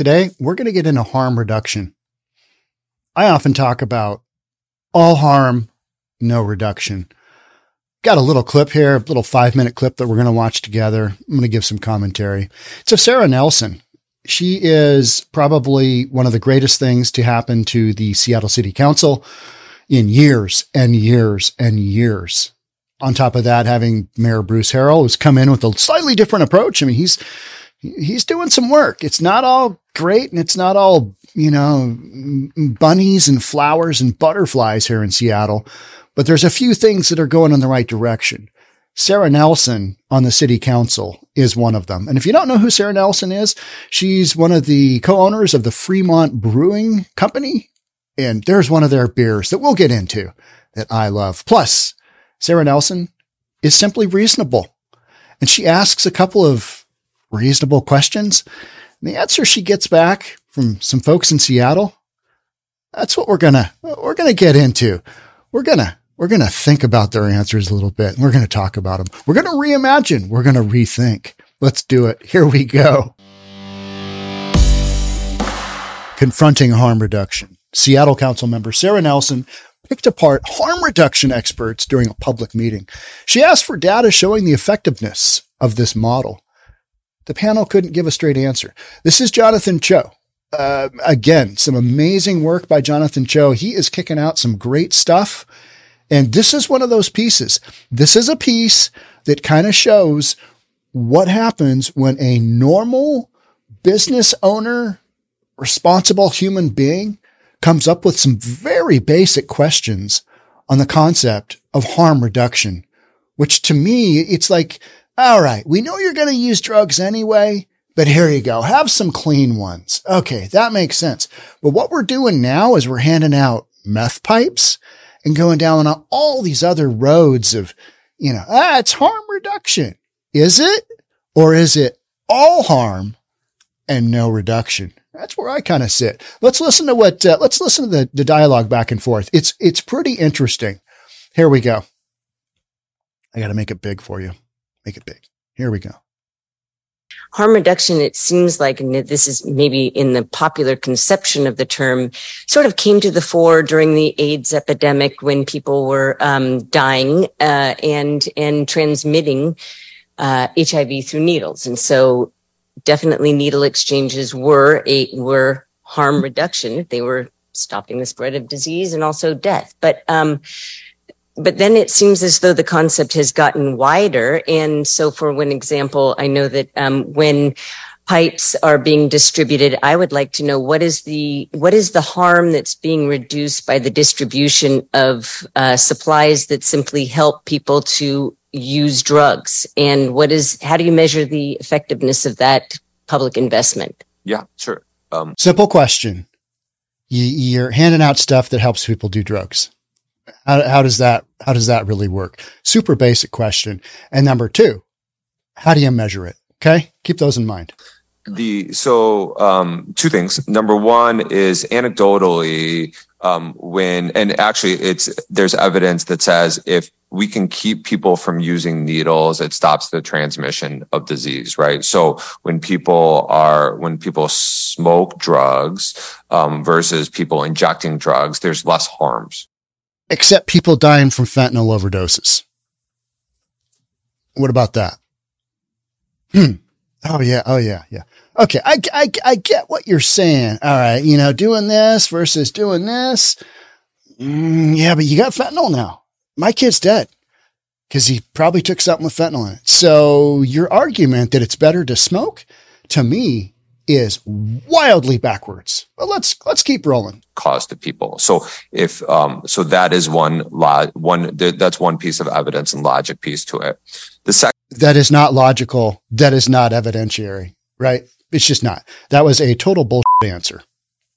Today, we're going to get into harm reduction. I often talk about all harm, no reduction. Got a little clip here, a little five minute clip that we're going to watch together. I'm going to give some commentary. It's of Sarah Nelson. She is probably one of the greatest things to happen to the Seattle City Council in years and years and years. On top of that, having Mayor Bruce Harrell who's come in with a slightly different approach. I mean, he's, he's doing some work. It's not all great and it's not all, you know, bunnies and flowers and butterflies here in Seattle, but there's a few things that are going in the right direction. Sarah Nelson on the city council is one of them. And if you don't know who Sarah Nelson is, she's one of the co-owners of the Fremont Brewing Company. And there's one of their beers that we'll get into that I love. Plus, Sarah Nelson is simply reasonable. And she asks a couple of reasonable questions. And the answer she gets back from some folks in Seattle, that's what we're gonna, we're gonna get into. We're gonna, we're gonna think about their answers a little bit. We're gonna talk about them. We're gonna reimagine. We're gonna rethink. Let's do it. Here we go. Confronting harm reduction. Seattle Council member Sarah Nelson picked apart harm reduction experts during a public meeting. She asked for data showing the effectiveness of this model. The panel couldn't give a straight answer. This is Jonathan Choe. Uh, again, some amazing work by Jonathan Choe. He is kicking out some great stuff. And this is one of those pieces. This is a piece that kind of shows what happens when a normal business owner, responsible human being comes up with some very basic questions on the concept of harm reduction, which to me, it's like, all right, we know you're going to use drugs anyway, but here you go. Have some clean ones. Okay. That makes sense. But what we're doing now is we're handing out meth pipes and going down on all these other roads of, you know, ah, it's harm reduction. Is it? Or is it all harm and no reduction? That's where I kind of sit. Let's listen to what, uh, let's listen to the, the dialogue back and forth. It's, it's pretty interesting. Here we go. I got to make it big for you. Make it big. Here we go harm reduction, it seems like, and this is maybe in the popular conception of the term, sort of came to the fore during the AIDS epidemic when people were um, dying uh, and and transmitting uh, HIV through needles, and so definitely needle exchanges were a were harm reduction. They were stopping the spread of disease and also death, but um, but then it seems as though the concept has gotten wider. And so, for one example, I know that um, when pipes are being distributed, I would like to know what is the what is the harm that's being reduced by the distribution of uh, supplies that simply help people to use drugs, and what is how do you measure the effectiveness of that public investment? Yeah, sure. Um, Simple question: You're handing out stuff that helps people do drugs how, how does that, how does that really work? Super basic question. And number two, how do you measure it? Okay. Keep those in mind. The, so, um, two things. Number one is anecdotally, um, when, and actually it's, there's evidence that says if we can keep people from using needles, it stops the transmission of disease, right? So when people are, when people smoke drugs, um, versus people injecting drugs, there's less harms except people dying from fentanyl overdoses. What about that? Hmm. Oh yeah. Oh yeah. Yeah. Okay. I, I, I get what you're saying. All right. You know, doing this versus doing this. Mm, yeah, but you got fentanyl now. My kid's dead because he probably took something with fentanyl in it. So your argument that it's better to smoke to me is wildly backwards. But let's let's keep rolling. Cause to people. So if um, so, that is one lo- one that's one piece of evidence and logic piece to it. The second that is not logical. That is not evidentiary. Right? It's just not. That was a total bullshit answer.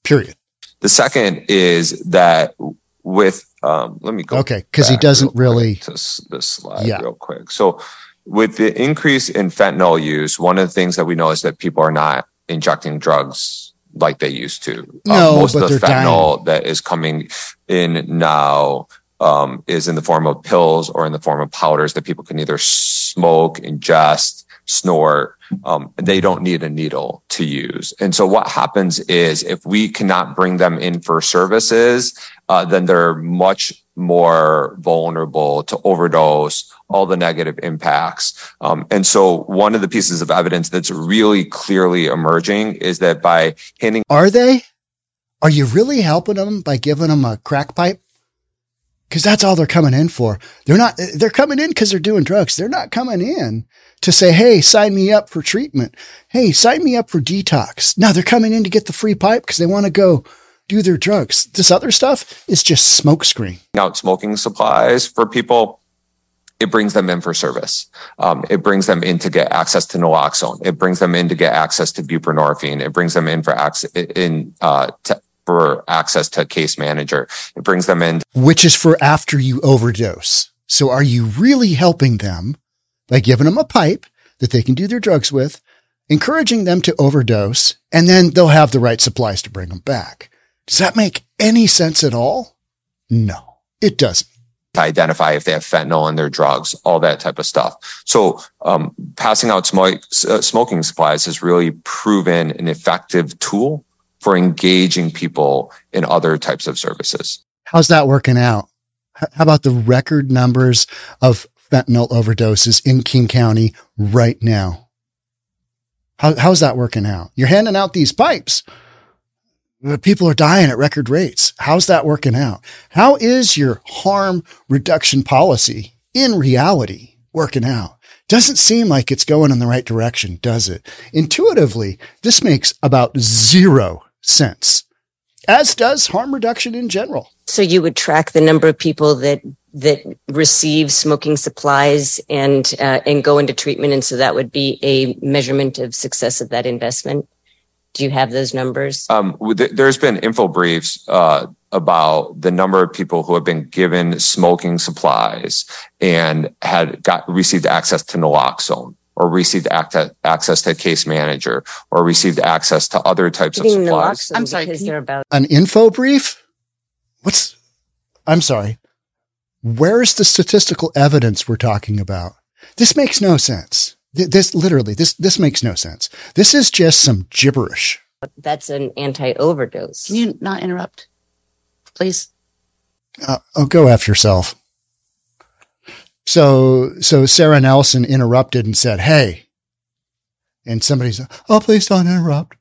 Period. The second is that with um, let me go. Okay, because he doesn't really to this slide yeah. real quick. So with the increase in fentanyl use, one of the things that we know is that people are not injecting drugs like they used to. Um, no, um, most of the fentanyl dying. that is coming in now um, is in the form of pills or in the form of powders that people can either smoke, ingest, snort, um, they don't need a needle to use. And so what happens is if we cannot bring them in for services, uh, then they're much more vulnerable to overdose, all the negative impacts. Um, and so one of the pieces of evidence that's really clearly emerging is that by handing. Are they? Are you really helping them by giving them a crack pipe? Cause that's all they're coming in for. They're not, they're coming in because they're doing drugs. They're not coming in to say, Hey, sign me up for treatment. Hey, sign me up for detox. Now they're coming in to get the free pipe because they want to go do their drugs. This other stuff is just smokescreen. Out smoking supplies for people. It brings them in for service. Um, it brings them in to get access to naloxone. It brings them in to get access to buprenorphine. It brings them in for access in uh, to, for access to case manager. It brings them in, which is for after you overdose. So are you really helping them by giving them a pipe that they can do their drugs with, encouraging them to overdose, and then they'll have the right supplies to bring them back? Does that make any sense at all? No, it doesn't. To identify if they have fentanyl in their drugs, all that type of stuff. So, um, passing out uh, smoking supplies has really proven an effective tool for engaging people in other types of services. How's that working out? How about the record numbers of fentanyl overdoses in King County right now? How, how's that working out? You're handing out these pipes People are dying at record rates. How's that working out? How is your harm reduction policy in reality working out? Doesn't seem like it's going in the right direction, does it? Intuitively, this makes about zero sense, as does harm reduction in general. So you would track the number of people that that receive smoking supplies and uh, and go into treatment, and so that would be a measurement of success of that investment. Do you have those numbers? Um, there's been info briefs uh, about the number of people who have been given smoking supplies and had got received access to naloxone or received access to case manager or received access to other types of supplies. I'm sorry, they're about an info brief. What's? I'm sorry. Where's the statistical evidence we're talking about? This makes no sense. This literally, this, this makes no sense. This is just some gibberish. That's an anti-overdose. Can you not interrupt, please? Uh, oh, go after yourself. So, so Sarah Nelson interrupted and said, Hey, and somebody's, Oh, please don't interrupt.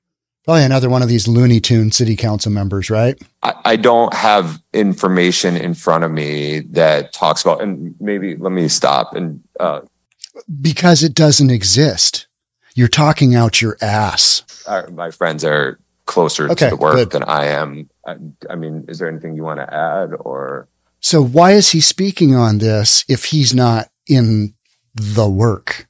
Probably another one of these Looney Tune city council members, right? I, I, don't have information in front of me that talks about, and maybe let me stop and uh, because it doesn't exist. You're talking out your ass. Our, my friends are closer okay, to the work good. than I am. I, I mean, is there anything you want to add or? So why is he speaking on this if he's not in the work?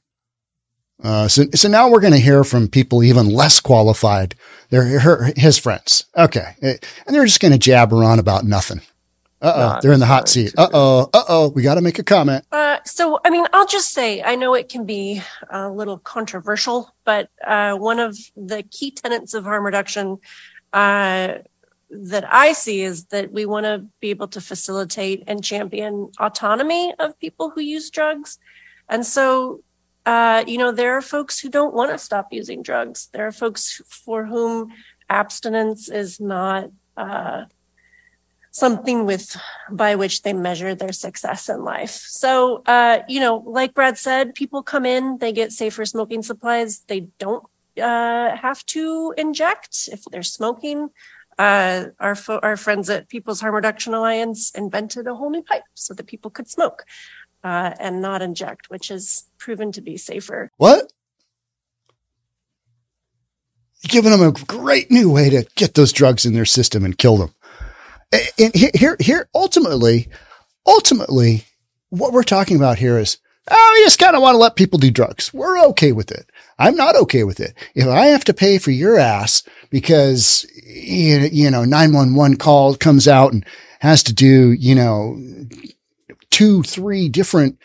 Uh, so, so now we're going to hear from people even less qualified. They're her, his friends. Okay. And they're just going to jabber on about nothing. Uh oh, they're in the hot seat. Uh oh, uh oh, we got to make a comment. Uh, so, I mean, I'll just say, I know it can be a little controversial, but uh, one of the key tenets of harm reduction uh, that I see is that we want to be able to facilitate and champion autonomy of people who use drugs. And so, uh, you know, there are folks who don't want to stop using drugs. There are folks for whom abstinence is not uh, something with by which they measure their success in life. So, uh, you know, like Brad said, people come in, they get safer smoking supplies. They don't uh, have to inject if they're smoking. Uh, our fo- our friends at People's Harm Reduction Alliance invented a whole new pipe so that people could smoke uh, and not inject, which has proven to be safer. What? Giving them a great new way to get those drugs in their system and kill them and here, here, ultimately, ultimately, what we're talking about here is, oh, we just kind of want to let people do drugs. We're okay with it. I'm not okay with it. If I have to pay for your ass because, you know, 911 call comes out and has to do, you know, two, three different,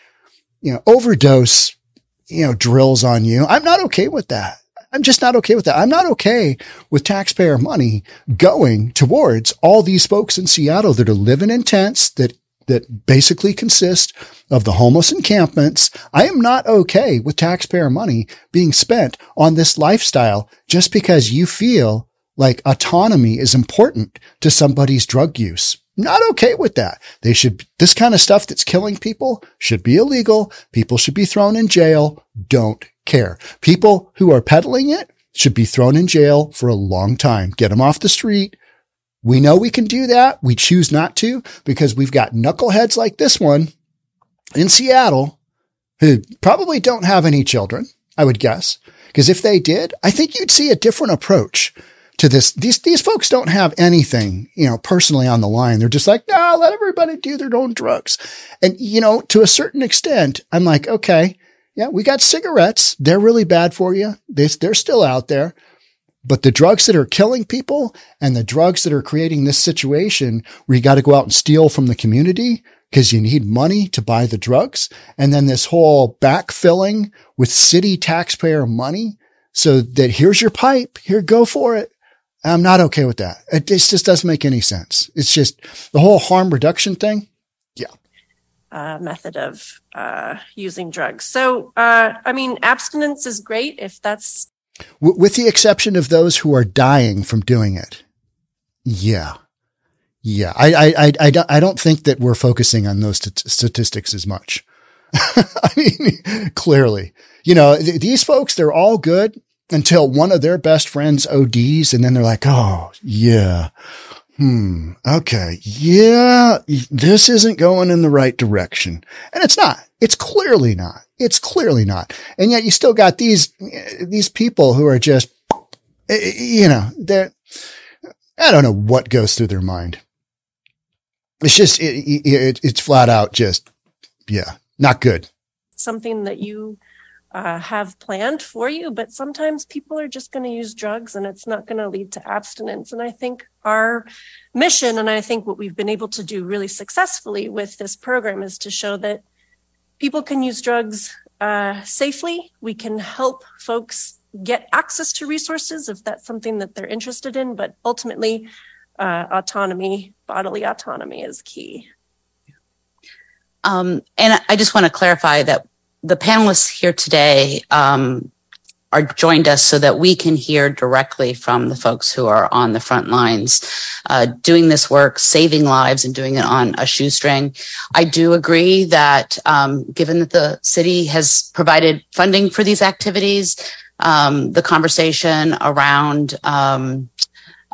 you know, overdose, you know, drills on you. I'm not okay with that. I'm just not okay with that. I'm not okay with taxpayer money going towards all these folks in Seattle that are living in tents that that basically consist of the homeless encampments. I am not okay with taxpayer money being spent on this lifestyle just because you feel like autonomy is important to somebody's drug use. Not okay with that. They should, this kind of stuff that's killing people should be illegal. People should be thrown in jail. Don't care. People who are peddling it should be thrown in jail for a long time. Get them off the street. We know we can do that. We choose not to because we've got knuckleheads like this one in Seattle who probably don't have any children, I would guess. Because if they did, I think you'd see a different approach to this. These, these folks don't have anything, you know, personally on the line. They're just like, no, let everybody do their own drugs. And, you know, to a certain extent, I'm like, okay, yeah, we got cigarettes. They're really bad for you. They, they're still out there. But the drugs that are killing people and the drugs that are creating this situation where you got to go out and steal from the community because you need money to buy the drugs. And then this whole backfilling with city taxpayer money so that here's your pipe. Here, go for it. I'm not okay with that. It just doesn't make any sense. It's just the whole harm reduction thing. Uh, method of uh, using drugs. So, uh, I mean, abstinence is great if that's W- with the exception of those who are dying from doing it. Yeah. Yeah. I, I, I, I, don't, I don't think that we're focusing on those st- statistics as much. I mean, clearly, you know, th- these folks, they're all good until one of their best friends ODs. And then they're like, Oh, yeah. Hmm. Okay. Yeah. This isn't going in the right direction. And it's not. It's clearly not. It's clearly not. And yet you still got these, these people who are just, you know, they're, I don't know what goes through their mind. It's just, it, it, it's flat out just, yeah, not good. something that you uh, have planned for you, but sometimes people are just going to use drugs and it's not going to lead to abstinence. And I think our mission, and I think what we've been able to do really successfully with this program is to show that people can use drugs uh, safely. We can help folks get access to resources if that's something that they're interested in, but ultimately, uh, autonomy, bodily autonomy is key. Um, and I just want to clarify that the panelists here today um, are joined us so that we can hear directly from the folks who are on the front lines uh, doing this work, saving lives, and doing it on a shoestring. I do agree that um, given that the city has provided funding for these activities, um, the conversation around um,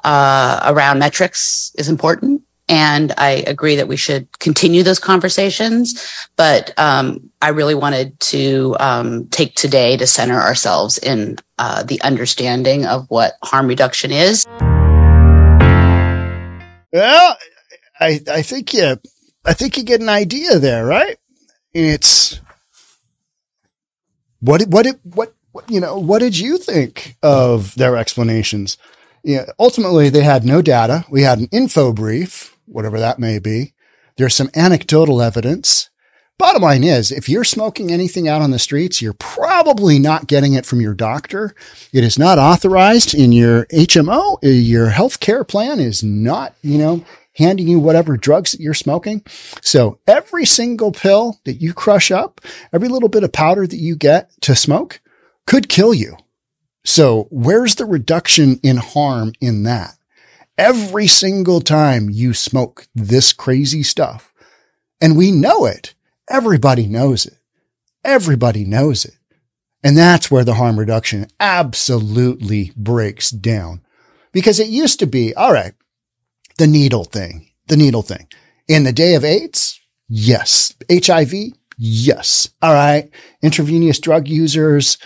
uh, around metrics is important. And I agree that we should continue those conversations. But um, I really wanted to um, take today to center ourselves in uh, the understanding of what harm reduction is. Well, I, I think you, I think you get an idea there, right? It's what, what, what, what, you know, what did you think of their explanations? Yeah, ultimately they had no data. We had an info brief, whatever that may be. There's some anecdotal evidence. Bottom line is, if you're smoking anything out on the streets, you're probably not getting it from your doctor. It is not authorized in your HMO. Your health care plan is not, you know, handing you whatever drugs that you're smoking. So every single pill that you crush up, every little bit of powder that you get to smoke could kill you. So where's the reduction in harm in that? Every single time you smoke this crazy stuff, and we know it, everybody knows it. Everybody knows it. And that's where the harm reduction absolutely breaks down because it used to be, all right, the needle thing, the needle thing. In the day of AIDS, yes. HIV, yes. All right. Intravenous drug users,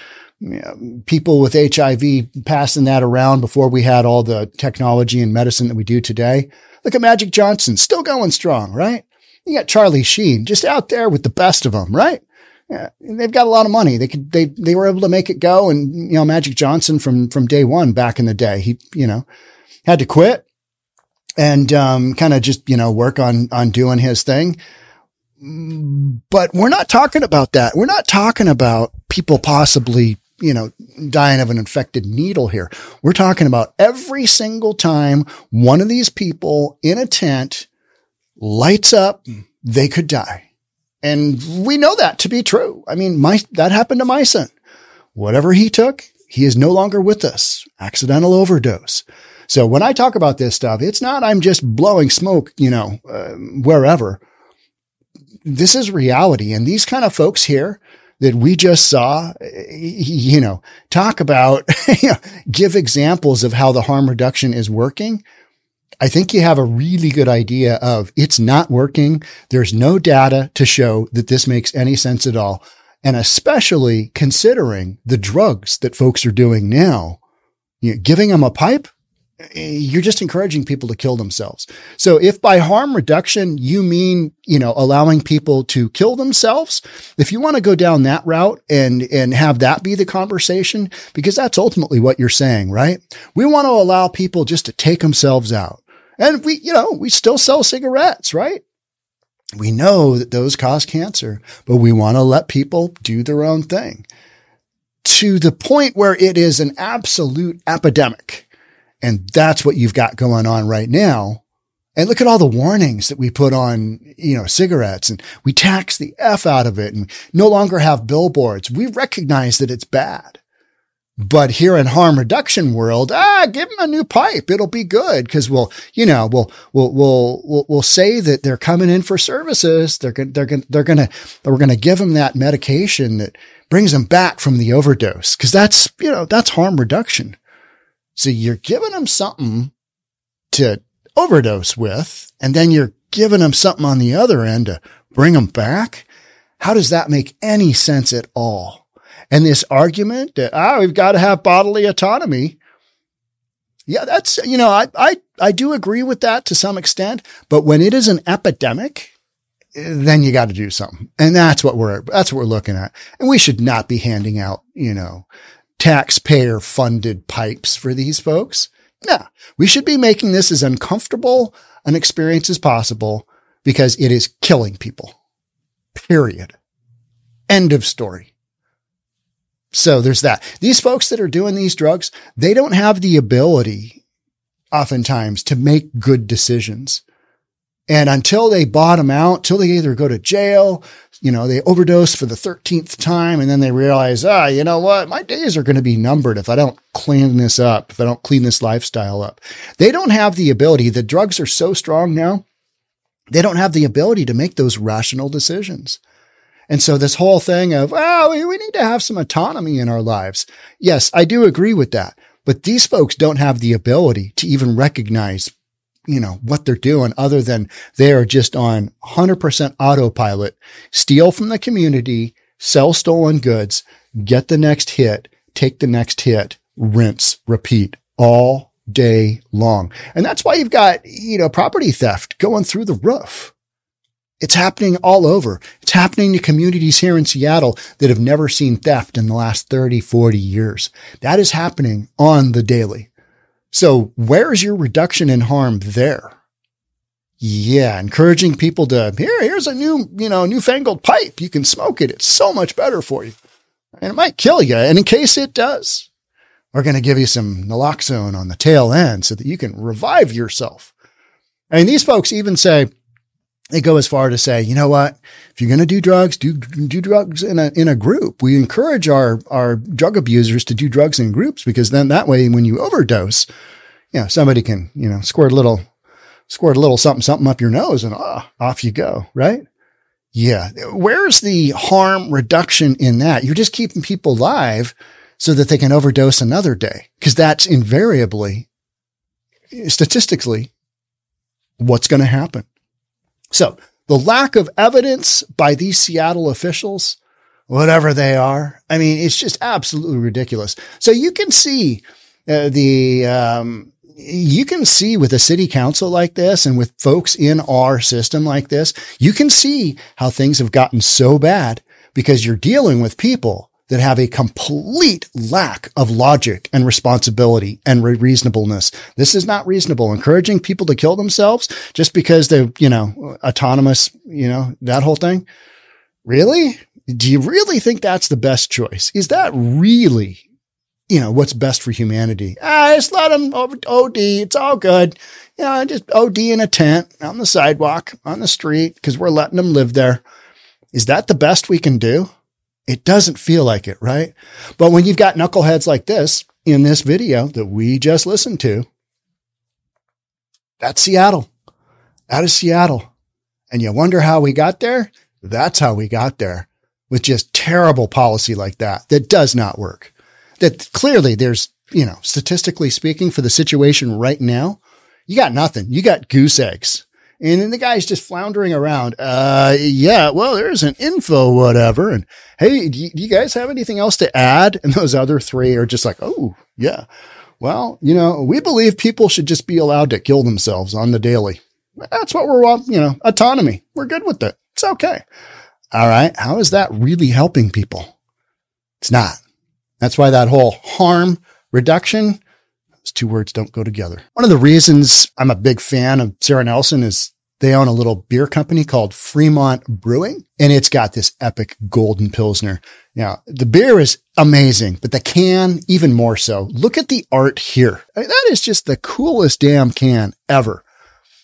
people with HIV passing that around before we had all the technology and medicine that we do today. Look at Magic Johnson, still going strong, right? You got Charlie Sheen just out there with the best of them, right? Yeah, they've got a lot of money. They could, they, they were able to make it go. And, you know, Magic Johnson from, from day one back in the day, he, you know, had to quit and, um, kind of just, you know, work on, on doing his thing. But we're not talking about that. We're not talking about people possibly, you know, dying of an infected needle here. We're talking about every single time one of these people in a tent lights up they could die. And we know that to be true. I mean, my, that happened to my son. Whatever he took, he is no longer with us. Accidental overdose. So when I talk about this stuff, it's not I'm just blowing smoke, you know, uh, wherever. This is reality. And these kind of folks here that we just saw, you know, talk about, you know, give examples of how the harm reduction is working. I think you have a really good idea of it's not working. There's no data to show that this makes any sense at all. And especially considering the drugs that folks are doing now, you know, giving them a pipe, you're just encouraging people to kill themselves. So if by harm reduction, you mean, you know, allowing people to kill themselves, if you want to go down that route and, and have that be the conversation, because that's ultimately what you're saying, right? We want to allow people just to take themselves out. And we, you know, we still sell cigarettes, right? We know that those cause cancer, but we want to let people do their own thing to the point where it is an absolute epidemic. And that's what you've got going on right now. And look at all the warnings that we put on, you know, cigarettes and we tax the F out of it and no longer have billboards. We recognize that it's bad. But here in harm reduction world, ah, give them a new pipe. It'll be good because we'll, you know, we'll, we'll, we'll, we'll, we'll say that they're coming in for services. They're going, they're going, they're going to, we're going to give them that medication that brings them back from the overdose. Cause that's, you know, that's harm reduction. So you're giving them something to overdose with, and then you're giving them something on the other end to bring them back. How does that make any sense at all? And this argument that, ah, we've got to have bodily autonomy. Yeah, that's, you know, I, I, I do agree with that to some extent, but when it is an epidemic, then you got to do something. And that's what we're, that's what we're looking at. And we should not be handing out, you know, taxpayer funded pipes for these folks. No, we should be making this as uncomfortable an experience as possible because it is killing people. Period. End of story. So there's that. These folks that are doing these drugs, they don't have the ability oftentimes to make good decisions. And until they bottom out, till they either go to jail, you know, they overdose for the 13th time and then they realize, ah, you know what? My days are going to be numbered if I don't clean this up, if I don't clean this lifestyle up. They don't have the ability. The drugs are so strong now. They don't have the ability to make those rational decisions. And so this whole thing of, we, we need to have some autonomy in our lives. Yes, I do agree with that. But these folks don't have the ability to even recognize, you know, what they're doing other than they are just on 100% autopilot, steal from the community, sell stolen goods, get the next hit, take the next hit, rinse, repeat all day long. And that's why you've got, you know, property theft going through the roof. It's happening all over. It's happening to communities here in Seattle that have never seen theft in the last 30, 40 years. That is happening on the daily. So where's your reduction in harm there? Yeah, encouraging people to here, here's a new, you know, newfangled pipe. You can smoke it. It's so much better for you. And it might kill you. And in case it does, we're going to give you some naloxone on the tail end so that you can revive yourself. I mean, these folks even say, they go as far to say, you know what? If you're going to do drugs, do, do drugs in a, in a group. We encourage our, our drug abusers to do drugs in groups because then that way, when you overdose, you know, somebody can, you know, squirt a little, squirt a little something, something up your nose and ah, off you go. Right. Yeah. Where's the harm reduction in that? You're just keeping people alive so that they can overdose another day. Cause that's invariably, statistically, what's going to happen. So the lack of evidence by these Seattle officials, whatever they are, I mean, it's just absolutely ridiculous. So you can see uh, the, um, you can see with a city council like this and with folks in our system like this, you can see how things have gotten so bad because you're dealing with people that have a complete lack of logic and responsibility and re- reasonableness. This is not reasonable. Encouraging people to kill themselves just because they're, you know, autonomous, you know, that whole thing. Really? Do you really think that's the best choice? Is that really you know, what's best for humanity. Ah, just let them OD. It's all good. You know, just OD in a tent on the sidewalk, on the street, because we're letting them live there. Is that the best we can do? It doesn't feel like it, right? But when you've got knuckleheads like this in this video that we just listened to, that's Seattle. That is Seattle. And you wonder how we got there? That's how we got there with just terrible policy like that. That does not work. That clearly there's, you know, statistically speaking for the situation right now, you got nothing. You got goose eggs. And then the guy's just floundering around. Uh, yeah, well, there's an info, whatever. And hey, do you, do you guys have anything else to add? And those other three are just like, oh, yeah. Well, you know, we believe people should just be allowed to kill themselves on the daily. That's what we're, you know, autonomy. We're good with it. It's okay. All right. How is that really helping people? It's not. That's why that whole harm reduction, those two words don't go together. One of the reasons I'm a big fan of Sarah Nelson is they own a little beer company called Fremont Brewing, and it's got this epic golden pilsner. Now, the beer is amazing, but the can even more so. Look at the art here. I mean, that is just the coolest damn can ever.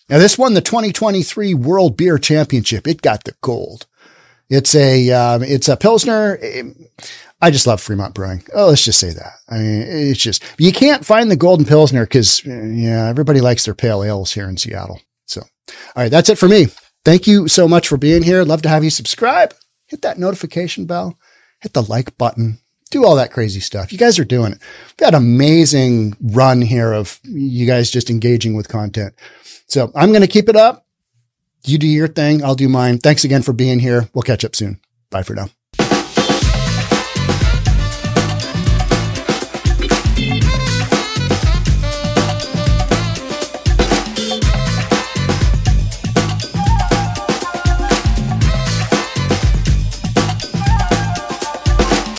Now, this won the 2023 World Beer Championship. It got the gold. It's a, um, it's a Pilsner. I just love Fremont Brewing. Oh, let's just say that. I mean, it's just, you can't find the Golden Pilsner because, yeah, everybody likes their pale ales here in Seattle. So, all right, that's it for me. Thank you so much for being here. Love to have you subscribe, hit that notification bell, hit the like button, do all that crazy stuff. You guys are doing it. We've got an amazing run here of you guys just engaging with content. So I'm going to keep it up. You do your thing. I'll do mine. Thanks again for being here. We'll catch up soon. Bye for now.